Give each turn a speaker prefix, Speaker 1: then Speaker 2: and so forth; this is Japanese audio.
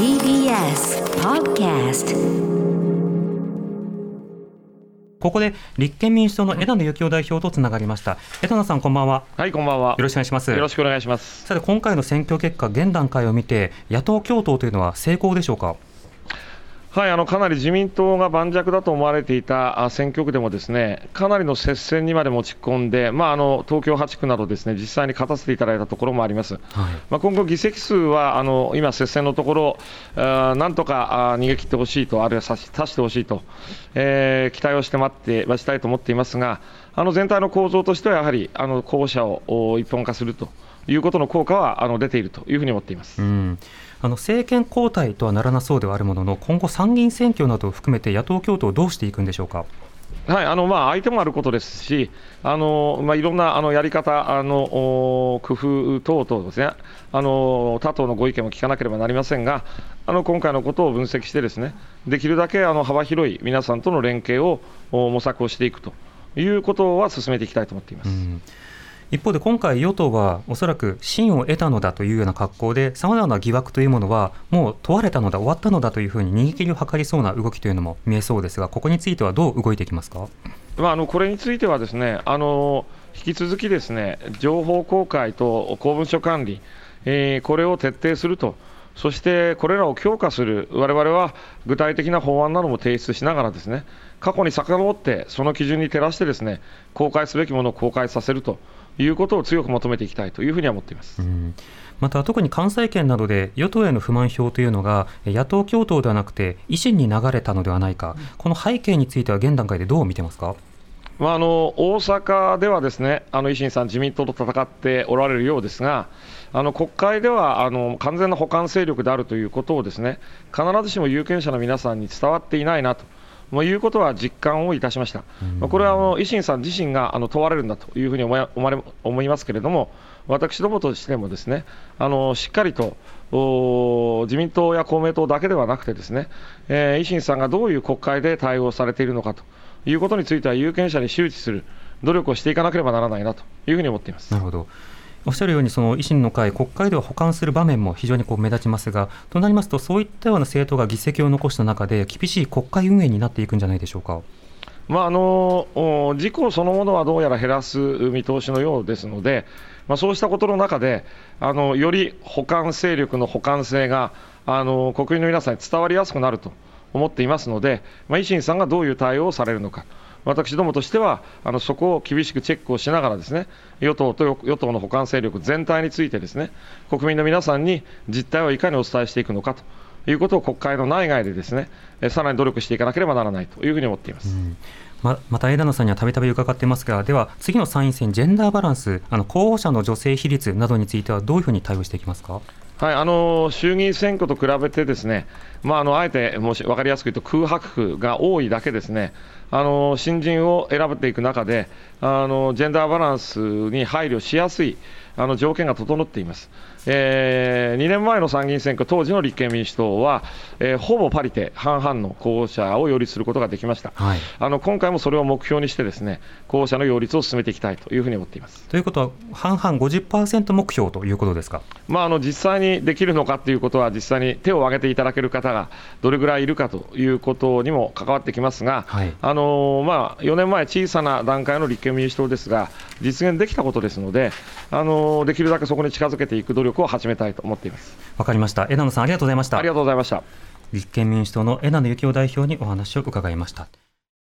Speaker 1: TBS Podcast.
Speaker 2: ここで立憲民主党の枝野幸男代表とつながりました。枝野さんこんばんは。
Speaker 3: はい、こんばんは。
Speaker 2: よろしくお願いします。
Speaker 3: よろしくお願いします。
Speaker 2: さて今回の選挙結果現段階を見て野党共闘というのは成功でしょうか？
Speaker 3: はい、あのかなり自民党が盤石だと思われていたあ選挙区でもですね、かなりの接戦にまで持ち込んで、まああの東京8区などですね、実際に勝たせていただいたところもあります。
Speaker 2: はい
Speaker 3: まあ今後議席数はあの今接戦のところ、なんとか逃げ切ってほしいと、あるいは差し足してほしいと、えー期待をして待って待ちたいと思っていますが、あの全体の構造としてはやはりあの候補者をお一本化するということの効果はあの出ているというふうに思っています。
Speaker 2: うんあの政権交代とはならなそうではあるものの今後参議院選挙などを含めて野党共闘をどうしていくんでしょうか？
Speaker 3: はい、あのまあ相手もあることですし、あのまあ、いろんなあのやり方、あのお工夫等々ですね、あの他党のご意見も聞かなければなりませんが、あの今回のことを分析して、ですねできるだけあの幅広い皆さんとの連携をお模索をしていくということは進めていきたいと思っています。
Speaker 2: うん一方で今回、与党はおそらく信を得たのだというような格好で、さまざまな疑惑というものは、もう問われたのだ、終わったのだというふうに逃げ切りを図りそうな動きというのも見えそうですが、ここについてはどう動いていきますか？
Speaker 3: まあ、あのこれについてはですねあの引き続きですね情報公開と公文書管理、えーこれを徹底すると。そしてこれらを強化する、我々は具体的な法案なども提出しながら、ですね過去に遡って、その基準に照らして、ですね公開すべきものを公開させるということを強く求めていきたいというふうには思っています。
Speaker 2: また特に関西圏などで与党への不満票というのが野党共闘ではなくて維新に流れたのではないか、この背景については現段階でどう見てますか？
Speaker 3: まあ、あの大阪ではですねあの維新さん、自民党と戦っておられるようですが、あの国会ではあの完全な補完勢力であるということをですね必ずしも有権者の皆さんに伝わっていないなと。まあいうことは実感をいたしました、まあこれはあの維新さん自身があの問われるんだというふうに思い思われ思いますけれども、私どもとしてもですねあのしっかりとお自民党や公明党だけではなくて、ですね、えー維新さんがどういう国会で対応されているのかということについては、有権者に周知する努力をしていかなければならないなというふうに思っています。
Speaker 2: なるほど。おっしゃるように、その維新の会、国会では補完する場面も非常にこう目立ちますが、となりますと、そういったような政党が議席を残した中で、厳しい国会運営になっていくんじゃないでしょうか。
Speaker 3: まああの事故そのものはどうやら減らす見通しのようですので、まあ、そうしたことの中で、あのより補完勢力の補完性があの国民の皆さんに伝わりやすくなると思っていますので、まあ、維新さんがどういう対応をされるのか。私どもとしては、あのそこを厳しくチェックをしながら、ですね与党と与党の補完勢力全体について、ですね国民の皆さんに実態をいかにお伝えしていくのかということを国会の内外でですねさらに努力していかなければならないというふうに思っています。
Speaker 2: ままた枝野さんにはたびたび伺っていますが、では次の参院選、ジェンダーバランス、あの候補者の女性比率などについては、どういうふうに対応していきますか？
Speaker 3: はい、あの衆議院選挙と比べて、ですね、まあ、あのあえてもし分かりやすく言うと、空白区が多いだけですね、あの新人を選べていく中であの、ジェンダーバランスに配慮しやすいあの条件が整っています。え2年前の参議院選挙、当時の立憲民主党は、えーほぼパリテ、半々の候補者を擁立することができました。
Speaker 2: はい
Speaker 3: あの今回もそれを目標にして、ですね候補者の擁立を進めていきたいというふうに思っています。
Speaker 2: ということは、半々50%目標ということですか？
Speaker 3: まあ、あの実際にできるのかということは、実際に手を挙げていただける方がどれぐらいいるかということにも関わってきますが、
Speaker 2: はい
Speaker 3: あのまあ、4年前、小さな段階の立憲民主党ですが、実現できたことですので、あのできるだけそこに近づけていく努力を始めたいと思っています。
Speaker 2: わかりました。枝野さん、ありがとうございました
Speaker 3: あり。がとうございました。
Speaker 2: 立憲民主党の枝野幸男代表にお話を伺いました。